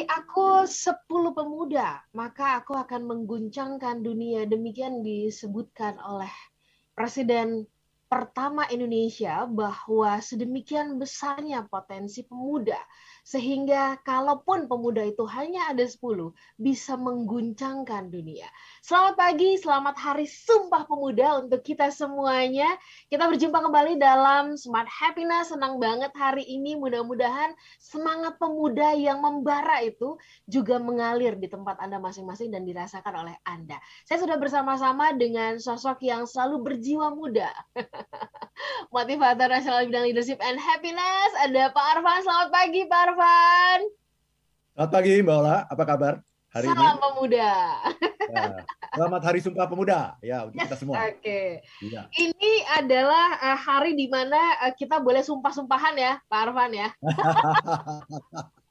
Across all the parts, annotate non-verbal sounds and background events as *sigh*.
aku sepuluh pemuda, maka aku akan mengguncangkan dunia. Demikian disebutkan oleh Presiden pertama Indonesia bahwa sedemikian besarnya potensi pemuda sehingga kalaupun pemuda itu hanya ada 10 bisa mengguncangkan dunia. Selamat pagi, selamat hari Sumpah Pemuda untuk kita semuanya. Kita berjumpa kembali dalam Smart Happiness. Senang banget hari ini mudah-mudahan semangat pemuda yang membara itu juga mengalir di tempat Anda masing-masing dan dirasakan oleh Anda. Saya sudah bersama-sama dengan sosok yang selalu berjiwa muda. *laughs* Motivator nasional bidang leadership and happiness ada Pak Arfan. Selamat pagi Pak Arfan. Selamat pagi Mbak Ola, apa kabar hari Salam ini? Salam pemuda. Ya, selamat Hari Sumpah Pemuda ya untuk kita semua. *laughs* Oke. Okay. Ya. Ini adalah uh, hari di mana uh, kita boleh sumpah-sumpahan ya, Pak Arfan ya. *laughs*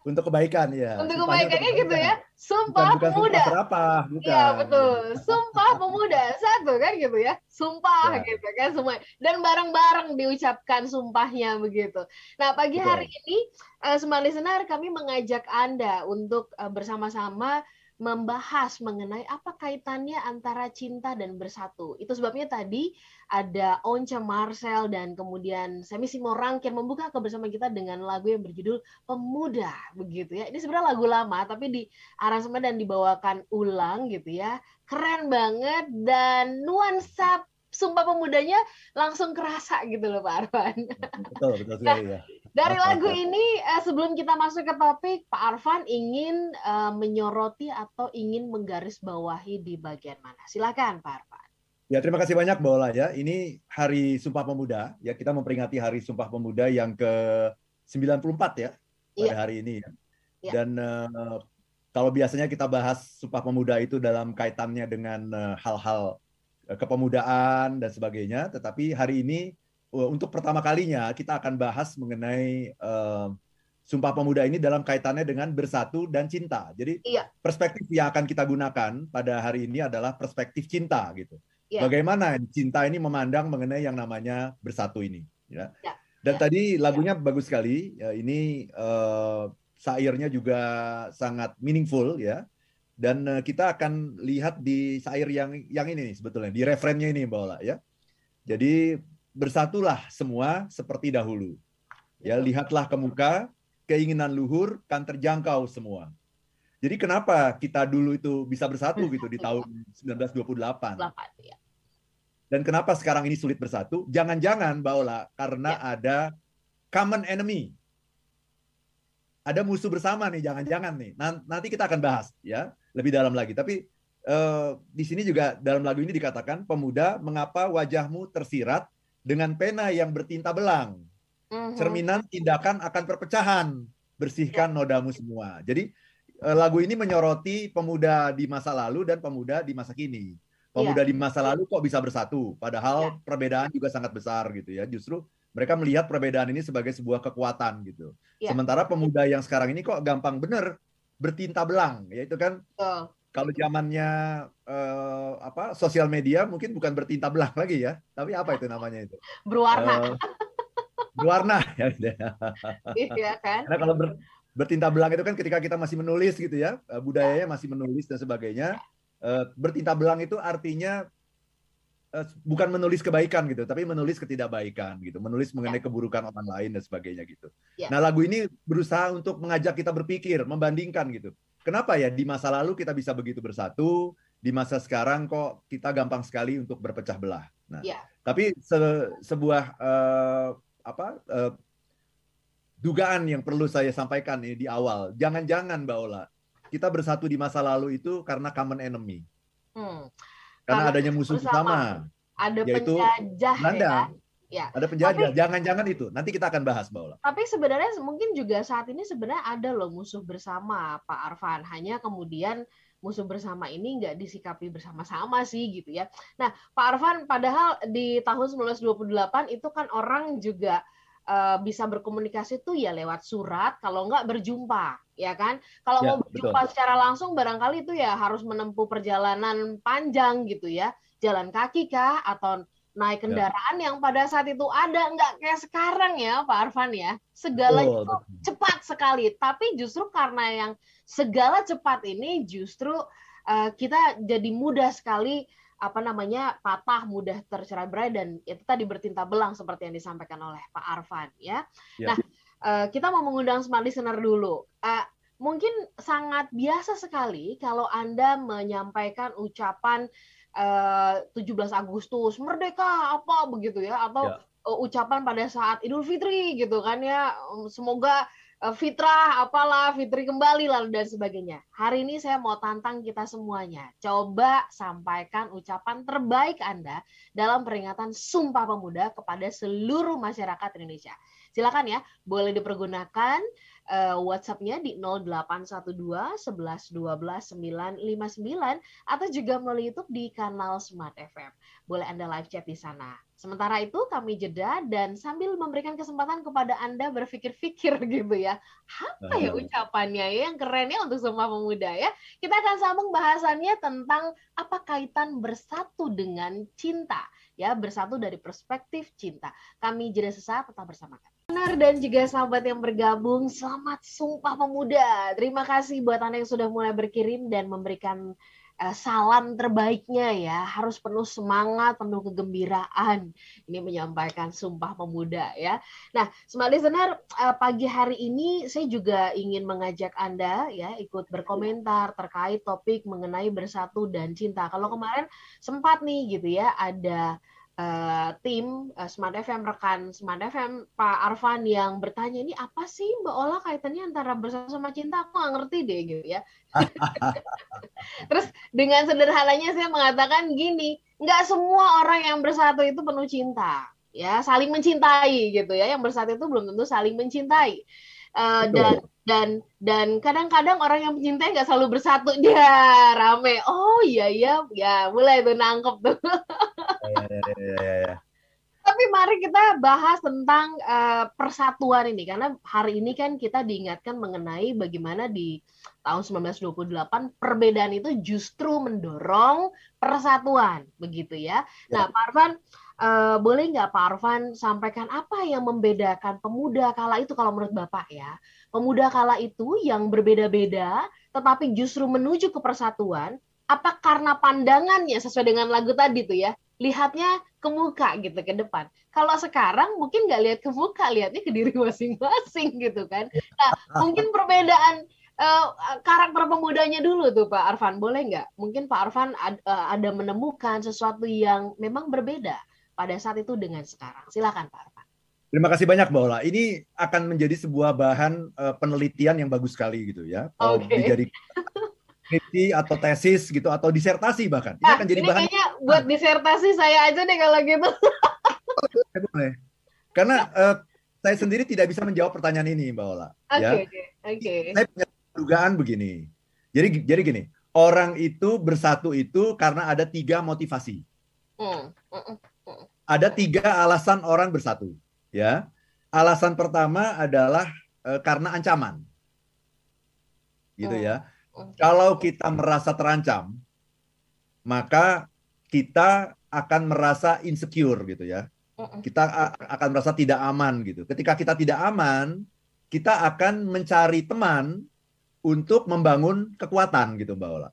untuk kebaikan ya. Untuk kebaikannya gitu ya. Sumpah bukan, bukan pemuda. Sumpah berapa? Bukan. Iya betul. Sumpah pemuda satu kan gitu ya. Sumpah ya. gitu kan semua. Dan bareng-bareng diucapkan sumpahnya begitu. Nah pagi betul. hari ini uh, Smart Listener kami mengajak anda untuk uh, bersama-sama membahas mengenai apa kaitannya antara cinta dan bersatu. Itu sebabnya tadi ada Once Marcel dan kemudian Semi Simorang yang membuka bersama kita dengan lagu yang berjudul Pemuda begitu ya. Ini sebenarnya lagu lama tapi di aransemen dan dibawakan ulang gitu ya. Keren banget dan nuansa Sumpah Pemudanya langsung kerasa gitu loh Pak Arfan. Betul, betul sekali ya. Dari lagu ini eh, sebelum kita masuk ke topik, Pak Arfan ingin uh, menyoroti atau ingin menggarisbawahi di bagian mana? Silakan Pak Arfan. Ya terima kasih banyak Mbak Ola ya. Ini Hari Sumpah Pemuda ya kita memperingati Hari Sumpah Pemuda yang ke 94 ya pada ya. hari ini ya. ya. Dan uh, kalau biasanya kita bahas Sumpah Pemuda itu dalam kaitannya dengan hal-hal uh, kepemudaan dan sebagainya, tetapi hari ini untuk pertama kalinya kita akan bahas mengenai uh, Sumpah Pemuda ini dalam kaitannya dengan bersatu dan cinta. Jadi iya. perspektif yang akan kita gunakan pada hari ini adalah perspektif cinta gitu. Iya. Bagaimana cinta ini memandang mengenai yang namanya bersatu ini. Ya. Iya. Dan ya. tadi lagunya ya. bagus sekali. Ya, ini uh, sairnya juga sangat meaningful ya. Dan uh, kita akan lihat di sair yang yang ini nih, sebetulnya di referennya ini Mbak Ola ya. Jadi bersatulah semua seperti dahulu. Ya, lihatlah ke muka, keinginan luhur kan terjangkau semua. Jadi kenapa kita dulu itu bisa bersatu gitu di tahun 1928? Ya. Dan kenapa sekarang ini sulit bersatu? Jangan-jangan Mbak Ola, karena ya. ada common enemy. Ada musuh bersama nih, jangan-jangan nih. Nanti kita akan bahas ya, lebih dalam lagi. Tapi uh, di sini juga dalam lagu ini dikatakan, pemuda, mengapa wajahmu tersirat dengan pena yang bertinta belang. Mm-hmm. Cerminan tindakan akan perpecahan. Bersihkan ya. nodamu semua. Jadi eh, lagu ini menyoroti pemuda di masa lalu dan pemuda di masa kini. Pemuda yeah. di masa lalu kok bisa bersatu, padahal yeah. perbedaan juga sangat besar gitu ya. Justru mereka melihat perbedaan ini sebagai sebuah kekuatan gitu. Yeah. Sementara pemuda yang sekarang ini kok gampang bener bertinta belang, ya itu kan. Oh kalau zamannya uh, apa sosial media mungkin bukan bertinta belang lagi ya, tapi apa itu namanya itu? Berwarna. Uh, berwarna *laughs* ya. Iya kan? Karena kalau ber, bertinta belang itu kan ketika kita masih menulis gitu ya, uh, budayanya masih menulis dan sebagainya. Uh, bertinta belang itu artinya uh, bukan menulis kebaikan gitu, tapi menulis ketidakbaikan gitu, menulis mengenai ya. keburukan orang lain dan sebagainya gitu. Ya. Nah lagu ini berusaha untuk mengajak kita berpikir, membandingkan gitu kenapa ya di masa lalu kita bisa begitu bersatu, di masa sekarang kok kita gampang sekali untuk berpecah belah. Nah, yeah. tapi se sebuah uh, apa uh, dugaan yang perlu saya sampaikan ini di awal, jangan-jangan Mbak Ola, kita bersatu di masa lalu itu karena common enemy. Hmm. Karena adanya musuh bersama. Ada yaitu penjajah Belanda. Ya Ya. Ada penjajah. Jangan-jangan itu. Nanti kita akan bahas, Mbak Ola. Tapi sebenarnya mungkin juga saat ini sebenarnya ada loh musuh bersama, Pak Arfan. Hanya kemudian musuh bersama ini nggak disikapi bersama-sama sih gitu ya. Nah, Pak Arfan, padahal di tahun 1928 itu kan orang juga uh, bisa berkomunikasi tuh ya lewat surat, kalau nggak berjumpa, ya kan? Kalau ya, mau berjumpa betul. secara langsung barangkali itu ya harus menempuh perjalanan panjang gitu ya, jalan kaki kah atau naik ya. kendaraan ya. yang pada saat itu ada nggak kayak sekarang ya Pak Arfan ya segala betul, cepat sekali tapi justru karena yang segala cepat ini justru uh, kita jadi mudah sekali apa namanya patah mudah tercerai berai dan itu tadi bertinta belang seperti yang disampaikan oleh Pak Arfan ya. ya. Nah uh, kita mau mengundang smart listener dulu. Uh, mungkin sangat biasa sekali kalau anda menyampaikan ucapan 17 eh, Agustus merdeka apa begitu ya atau ya. Eh, ucapan pada saat Idul Fitri gitu kan ya semoga uh, fitrah apalah fitri kembali lalu dan sebagainya. Hari ini saya mau tantang kita semuanya. Coba sampaikan ucapan terbaik Anda dalam peringatan Sumpah Pemuda kepada seluruh masyarakat Indonesia. Silakan ya, boleh dipergunakan uh, WhatsApp-nya di 0812 11 12 959 atau juga melalui YouTube di kanal Smart FM. Boleh Anda live chat di sana. Sementara itu kami jeda dan sambil memberikan kesempatan kepada Anda berpikir-pikir *laughs* gitu ya. Apa ya ucapannya ya yang kerennya untuk semua pemuda ya. Kita akan sambung bahasannya tentang apa kaitan bersatu dengan cinta ya, bersatu dari perspektif cinta. Kami jeda sesaat tetap bersama kami. Benar dan juga sahabat yang bergabung, selamat Sumpah Pemuda. Terima kasih buat Anda yang sudah mulai berkirim dan memberikan uh, salam terbaiknya ya. Harus penuh semangat penuh kegembiraan. Ini menyampaikan sumpah pemuda ya. Nah smart listener uh, pagi hari ini saya juga ingin mengajak anda ya ikut berkomentar terkait topik mengenai bersatu dan cinta. Kalau kemarin sempat nih gitu ya ada uh, tim uh, Smart FM rekan Smart FM Pak Arfan yang bertanya ini apa sih Mbak Ola kaitannya antara bersama sama cinta aku nggak ngerti deh gitu ya. *laughs* Terus dengan sederhananya saya mengatakan gini, nggak semua orang yang bersatu itu penuh cinta, ya saling mencintai gitu ya. Yang bersatu itu belum tentu saling mencintai. Uh, dan dan dan kadang-kadang orang yang mencintai nggak selalu bersatu *laughs* dia rame oh iya iya ya mulai tuh nangkep tuh *laughs* ya, ya, ya, ya. Tapi mari kita bahas tentang uh, persatuan ini karena hari ini kan kita diingatkan mengenai bagaimana di tahun 1928 perbedaan itu justru mendorong persatuan begitu ya. ya. Nah, Pak Arfan uh, boleh nggak Pak Arfan sampaikan apa yang membedakan pemuda kala itu kalau menurut Bapak ya? Pemuda kala itu yang berbeda-beda tetapi justru menuju ke persatuan apa karena pandangannya sesuai dengan lagu tadi tuh ya lihatnya ke muka gitu ke depan kalau sekarang mungkin nggak lihat ke muka lihatnya ke diri masing-masing gitu kan nah mungkin perbedaan uh, karakter pemudanya dulu tuh Pak Arfan boleh nggak mungkin Pak Arfan ad, uh, ada menemukan sesuatu yang memang berbeda pada saat itu dengan sekarang silakan Pak Arfan Terima kasih banyak Mbak Ola. Ini akan menjadi sebuah bahan uh, penelitian yang bagus sekali gitu ya. Okay. dijadikan skripsi atau tesis gitu atau disertasi bahkan. Ini nah, akan jadi ini bahan. Kayaknya buat disertasi saya aja deh kalau gitu. Boleh. *laughs* Karena uh, saya sendiri tidak bisa menjawab pertanyaan ini, Mbak Ola. Oke, okay, ya. oke. Okay, okay. Saya punya dugaan begini. Jadi jadi gini, orang itu bersatu itu karena ada tiga motivasi. Hmm. Hmm. Hmm. Ada tiga alasan orang bersatu, ya. Alasan pertama adalah uh, karena ancaman, gitu ya kalau kita merasa terancam, maka kita akan merasa insecure gitu ya. Kita akan merasa tidak aman gitu. Ketika kita tidak aman, kita akan mencari teman untuk membangun kekuatan gitu Mbak Ola.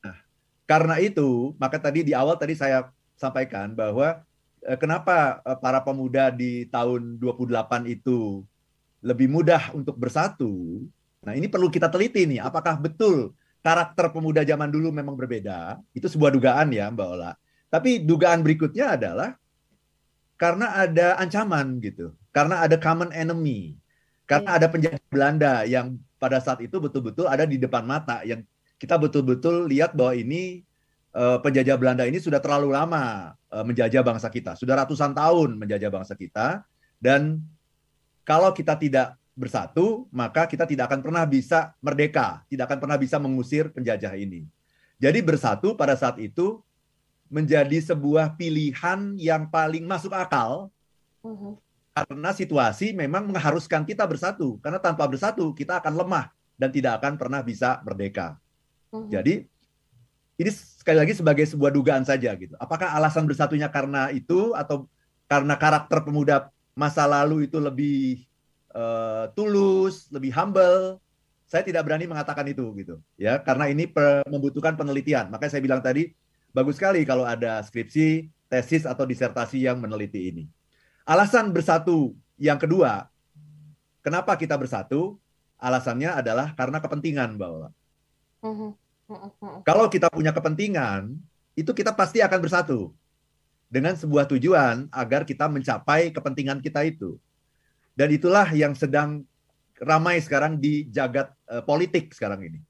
Nah, karena itu, maka tadi di awal tadi saya sampaikan bahwa eh, kenapa eh, para pemuda di tahun 28 itu lebih mudah untuk bersatu Nah, ini perlu kita teliti nih, apakah betul karakter pemuda zaman dulu memang berbeda? Itu sebuah dugaan ya, Mbak Ola. Tapi dugaan berikutnya adalah karena ada ancaman gitu, karena ada common enemy, karena iya. ada penjajah Belanda yang pada saat itu betul-betul ada di depan mata, yang kita betul-betul lihat bahwa ini uh, penjajah Belanda ini sudah terlalu lama uh, menjajah bangsa kita, sudah ratusan tahun menjajah bangsa kita, dan kalau kita tidak bersatu, maka kita tidak akan pernah bisa merdeka, tidak akan pernah bisa mengusir penjajah ini. Jadi bersatu pada saat itu menjadi sebuah pilihan yang paling masuk akal uh-huh. karena situasi memang mengharuskan kita bersatu. Karena tanpa bersatu kita akan lemah dan tidak akan pernah bisa merdeka. Uh-huh. Jadi ini sekali lagi sebagai sebuah dugaan saja gitu. Apakah alasan bersatunya karena itu atau karena karakter pemuda masa lalu itu lebih uh, tulus, lebih humble? Saya tidak berani mengatakan itu gitu ya karena ini membutuhkan penelitian. Makanya saya bilang tadi bagus sekali kalau ada skripsi, tesis atau disertasi yang meneliti ini. Alasan bersatu yang kedua, kenapa kita bersatu? Alasannya adalah karena kepentingan, Mbak Ola. Uh-huh. Kalau kita punya kepentingan, itu kita pasti akan bersatu dengan sebuah tujuan agar kita mencapai kepentingan kita itu. Dan itulah yang sedang ramai sekarang di jagat uh, politik sekarang ini.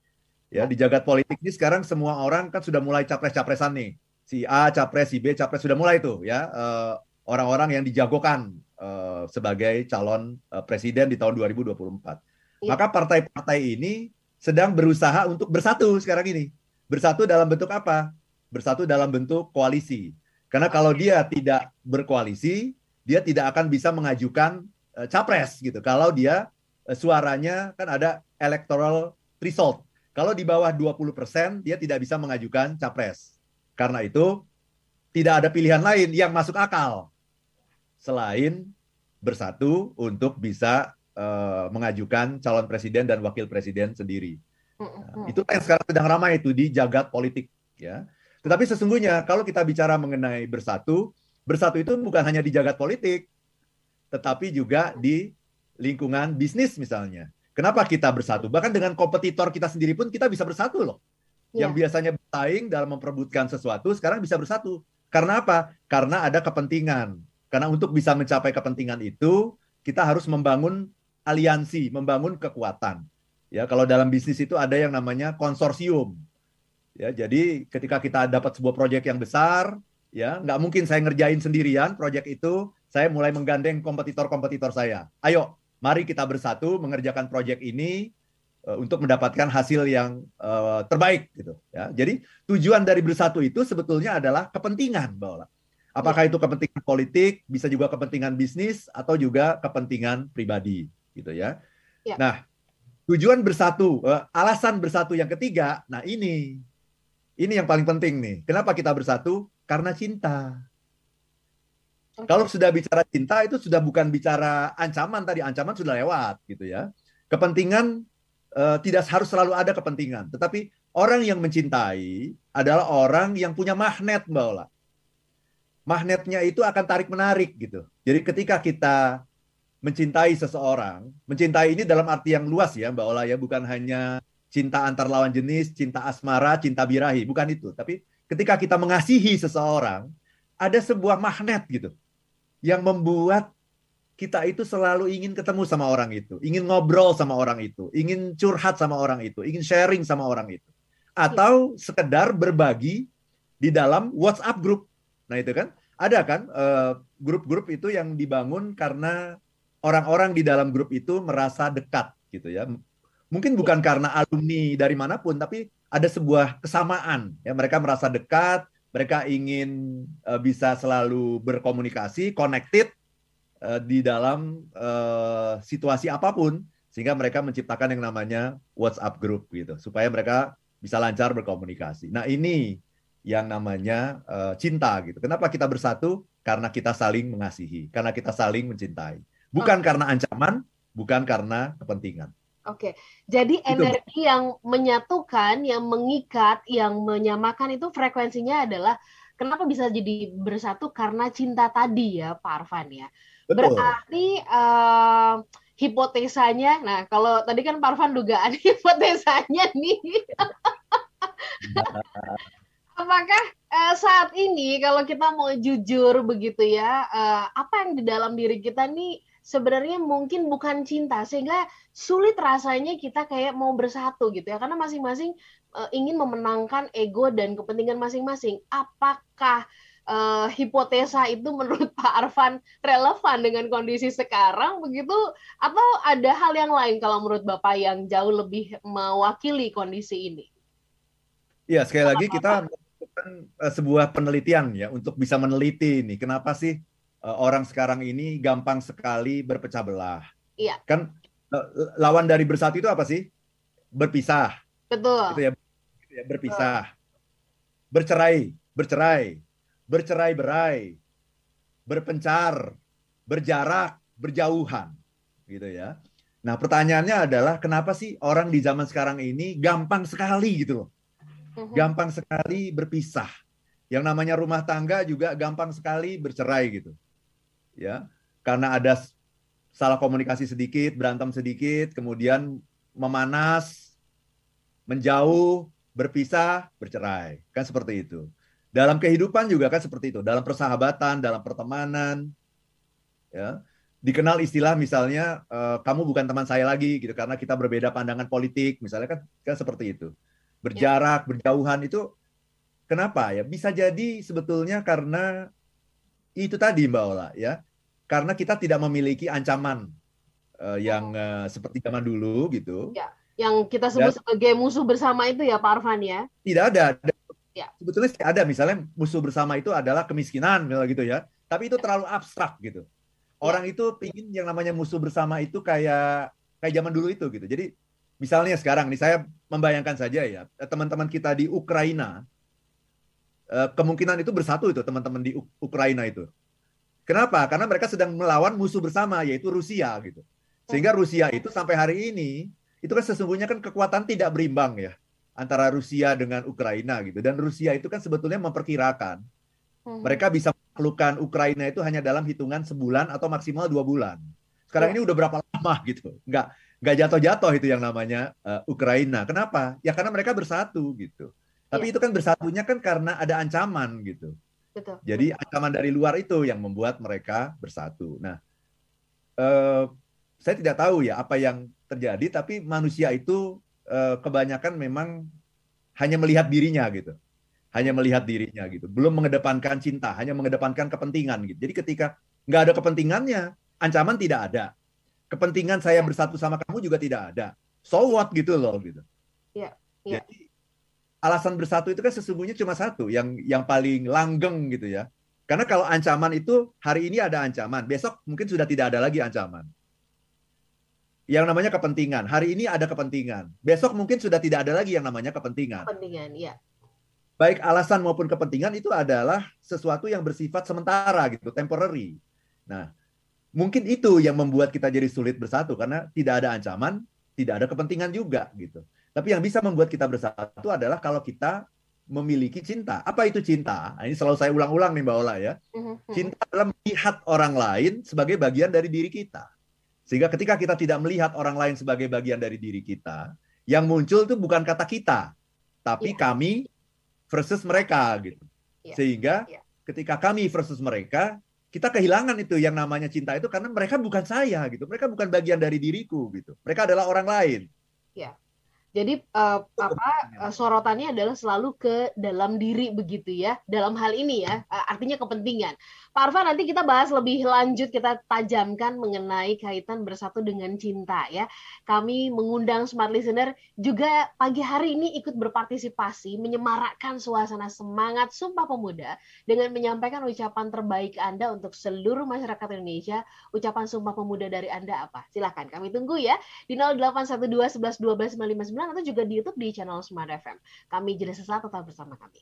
Ya, di jagat politik ini sekarang semua orang kan sudah mulai capres-capresan nih. Si A capres, si B capres sudah mulai tuh ya. Uh, orang-orang yang dijagokan uh, sebagai calon uh, presiden di tahun 2024. Ya. Maka partai-partai ini sedang berusaha untuk bersatu sekarang ini. Bersatu dalam bentuk apa? Bersatu dalam bentuk koalisi. Karena kalau dia tidak berkoalisi, dia tidak akan bisa mengajukan capres gitu. Kalau dia uh, suaranya kan ada electoral result. Kalau di bawah 20%, dia tidak bisa mengajukan capres. Karena itu tidak ada pilihan lain yang masuk akal selain bersatu untuk bisa uh, mengajukan calon presiden dan wakil presiden sendiri. Nah, itu yang sekarang sedang ramai itu di jagat politik ya. Tetapi sesungguhnya kalau kita bicara mengenai bersatu, bersatu itu bukan hanya di jagat politik, tetapi juga di lingkungan bisnis misalnya. Kenapa kita bersatu? Bahkan dengan kompetitor kita sendiri pun kita bisa bersatu loh. Yeah. Yang biasanya bersaing dalam memperebutkan sesuatu sekarang bisa bersatu. Karena apa? Karena ada kepentingan. Karena untuk bisa mencapai kepentingan itu, kita harus membangun aliansi, membangun kekuatan. Ya, kalau dalam bisnis itu ada yang namanya konsorsium. Ya, jadi ketika kita dapat sebuah proyek yang besar, ya nggak mungkin saya ngerjain sendirian proyek itu. Saya mulai menggandeng kompetitor-kompetitor saya. Ayo, mari kita bersatu mengerjakan proyek ini uh, untuk mendapatkan hasil yang uh, terbaik gitu. Ya, jadi tujuan dari bersatu itu sebetulnya adalah kepentingan, bahwa Apakah itu kepentingan politik, bisa juga kepentingan bisnis atau juga kepentingan pribadi, gitu ya. ya. Nah, tujuan bersatu, uh, alasan bersatu yang ketiga, nah ini, ini yang paling penting nih. Kenapa kita bersatu? Karena cinta. Kalau sudah bicara cinta itu sudah bukan bicara ancaman tadi, ancaman sudah lewat, gitu ya. Kepentingan uh, tidak harus selalu ada kepentingan, tetapi orang yang mencintai adalah orang yang punya magnet, Mbak Ola magnetnya itu akan tarik menarik gitu. Jadi ketika kita mencintai seseorang, mencintai ini dalam arti yang luas ya Mbak Ola ya, bukan hanya cinta antar lawan jenis, cinta asmara, cinta birahi, bukan itu. Tapi ketika kita mengasihi seseorang, ada sebuah magnet gitu yang membuat kita itu selalu ingin ketemu sama orang itu, ingin ngobrol sama orang itu, ingin curhat sama orang itu, ingin sharing sama orang itu. Atau sekedar berbagi di dalam WhatsApp group Nah itu kan ada kan eh, grup-grup uh, itu yang dibangun karena orang-orang di dalam grup itu merasa dekat gitu ya. Mungkin bukan karena alumni dari mana pun, tapi ada sebuah kesamaan ya. Mereka merasa dekat, mereka ingin uh, bisa selalu berkomunikasi, connected uh, di dalam uh, situasi apa pun, sehingga mereka menciptakan yang namanya WhatsApp group gitu, supaya mereka bisa lancar berkomunikasi. Nah ini yang namanya uh, cinta gitu. Kenapa kita bersatu? Karena kita saling mengasihi, karena kita saling mencintai. Bukan oh. karena ancaman, bukan karena kepentingan. Oke, jadi energi yang menyatukan, yang mengikat, yang menyamakan itu frekuensinya adalah kenapa bisa jadi bersatu karena cinta tadi ya, Pak Arfan ya. Betul. Berarti uh, hipotesanya, nah kalau tadi kan Pak Arfan dugaan *laughs* hipotesanya nih. *laughs* apakah uh, saat ini kalau kita mau jujur begitu ya, uh, apa yang di dalam diri kita nih sebenarnya mungkin bukan cinta sehingga sulit rasanya kita kayak mau bersatu gitu ya karena masing-masing uh, ingin memenangkan ego dan kepentingan masing-masing. Apakah uh, hipotesa itu menurut *laughs* Pak Arfan relevan dengan kondisi sekarang begitu atau ada hal yang lain kalau menurut Bapak yang jauh lebih mewakili kondisi ini? Ya, sekali lagi kita melakukan uh, sebuah penelitian ya untuk bisa meneliti nih kenapa sih orang sekarang ini gampang sekali berpecah belah. Iya. Kan uh, lawan dari bersatu itu apa sih? Berpisah. Betul. Itu ya, itu ya berpisah. Betul. bercerai, bercerai, bercerai-berai, berpencar, berjarak, berjauhan, gitu ya. Nah, pertanyaannya adalah kenapa sih orang di zaman sekarang ini gampang sekali gitu loh. Mhm. Gampang sekali berpisah. Yang namanya rumah tangga juga gampang sekali bercerai gitu. Ya. Karena ada salah komunikasi sedikit, berantem sedikit, kemudian memanas, menjauh, berpisah, bercerai. Kan seperti itu. Dalam kehidupan juga kan seperti itu. Dalam persahabatan, dalam pertemanan, ya dikenal istilah misalnya uh, kamu bukan teman saya lagi gitu karena kita berbeda pandangan politik misalnya kan kan seperti itu berjarak berjauhan itu kenapa ya bisa jadi sebetulnya karena itu tadi mbak Ola ya karena kita tidak memiliki ancaman uh, yang uh, seperti zaman dulu gitu ya yang kita sebut Dan, sebagai musuh bersama itu ya Pak Arfan ya tidak ada Ya. Sebetulnya ada misalnya musuh bersama itu adalah kemiskinan misalnya gitu ya. Tapi itu ya. terlalu abstrak gitu. Ya. Orang ya. itu pingin yang namanya musuh bersama itu kayak kayak zaman dulu itu gitu. Jadi misalnya sekarang nih saya membayangkan saja ya teman-teman kita di Ukraina eh, kemungkinan itu bersatu itu teman-teman di Ukraina itu. Kenapa? Karena mereka sedang melawan musuh bersama yaitu Rusia gitu. Sehingga Rusia itu sampai hari ini itu kan sesungguhnya kan kekuatan tidak berimbang ya antara Rusia dengan Ukraina gitu. Dan Rusia itu kan sebetulnya memperkirakan hmm. mereka bisa menaklukkan Ukraina itu hanya dalam hitungan sebulan atau maksimal dua bulan. Sekarang ya. ini udah berapa lama *laughs* gitu? Nggak nggak jatuh-jatuh itu yang namanya uh, Ukraina. Kenapa? Ya karena mereka bersatu gitu. Tapi ya. itu kan bersatunya kan karena ada ancaman gitu. Betul. Jadi ancaman dari luar itu yang membuat mereka bersatu. Nah, uh, saya tidak tahu ya apa yang terjadi, tapi manusia itu Eh, kebanyakan memang hanya melihat dirinya gitu. Hanya melihat dirinya gitu. Belum mengedepankan cinta, hanya mengedepankan kepentingan gitu. Jadi ketika nggak ada kepentingannya, ancaman tidak ada. Kepentingan saya bersatu sama kamu juga tidak ada. So what gitu loh gitu. Iya. Ya. Jadi alasan bersatu itu kan sesungguhnya cuma satu, yang yang paling langgeng gitu ya. Karena kalau ancaman itu hari ini ada ancaman, besok mungkin sudah tidak ada lagi ancaman yang namanya kepentingan. Hari ini ada kepentingan. Besok mungkin sudah tidak ada lagi yang namanya kepentingan. Kepentingan, ya. Baik alasan maupun kepentingan itu adalah sesuatu yang bersifat sementara gitu, temporary. Nah, mungkin itu yang membuat kita jadi sulit bersatu karena tidak ada ancaman, tidak ada kepentingan juga gitu. Tapi yang bisa membuat kita bersatu adalah kalau kita memiliki cinta. Apa itu cinta? Nah, ini selalu saya ulang-ulang nih Mbak Ola ya. Mhm, mhm. Cinta adalah melihat orang lain sebagai bagian dari diri kita. Sehingga ketika kita tidak melihat orang lain sebagai bagian dari diri kita, yang muncul itu bukan kata kita, tapi ya. kami versus mereka gitu. Ya. Sehingga ya. ketika kami versus mereka, kita kehilangan itu yang namanya cinta itu karena mereka bukan saya gitu. Mereka bukan bagian dari diriku gitu. Mereka adalah orang lain. Ya. Jadi uh, apa uh, sorotannya adalah selalu ke dalam diri begitu ya. Dalam hal ini ya, uh, artinya kepentingan. Pak Arfa nanti kita bahas lebih lanjut kita tajamkan mengenai kaitan bersatu dengan cinta ya. Kami mengundang smart listener juga pagi hari ini ikut berpartisipasi menyemarakkan suasana semangat Sumpah Pemuda dengan menyampaikan ucapan terbaik Anda untuk seluruh masyarakat Indonesia. Ucapan Sumpah Pemuda dari Anda apa? Silahkan kami tunggu ya di 0812 11 12 559 atau juga di YouTube di channel Smart FM. Kami jelas sesaat tetap bersama kami.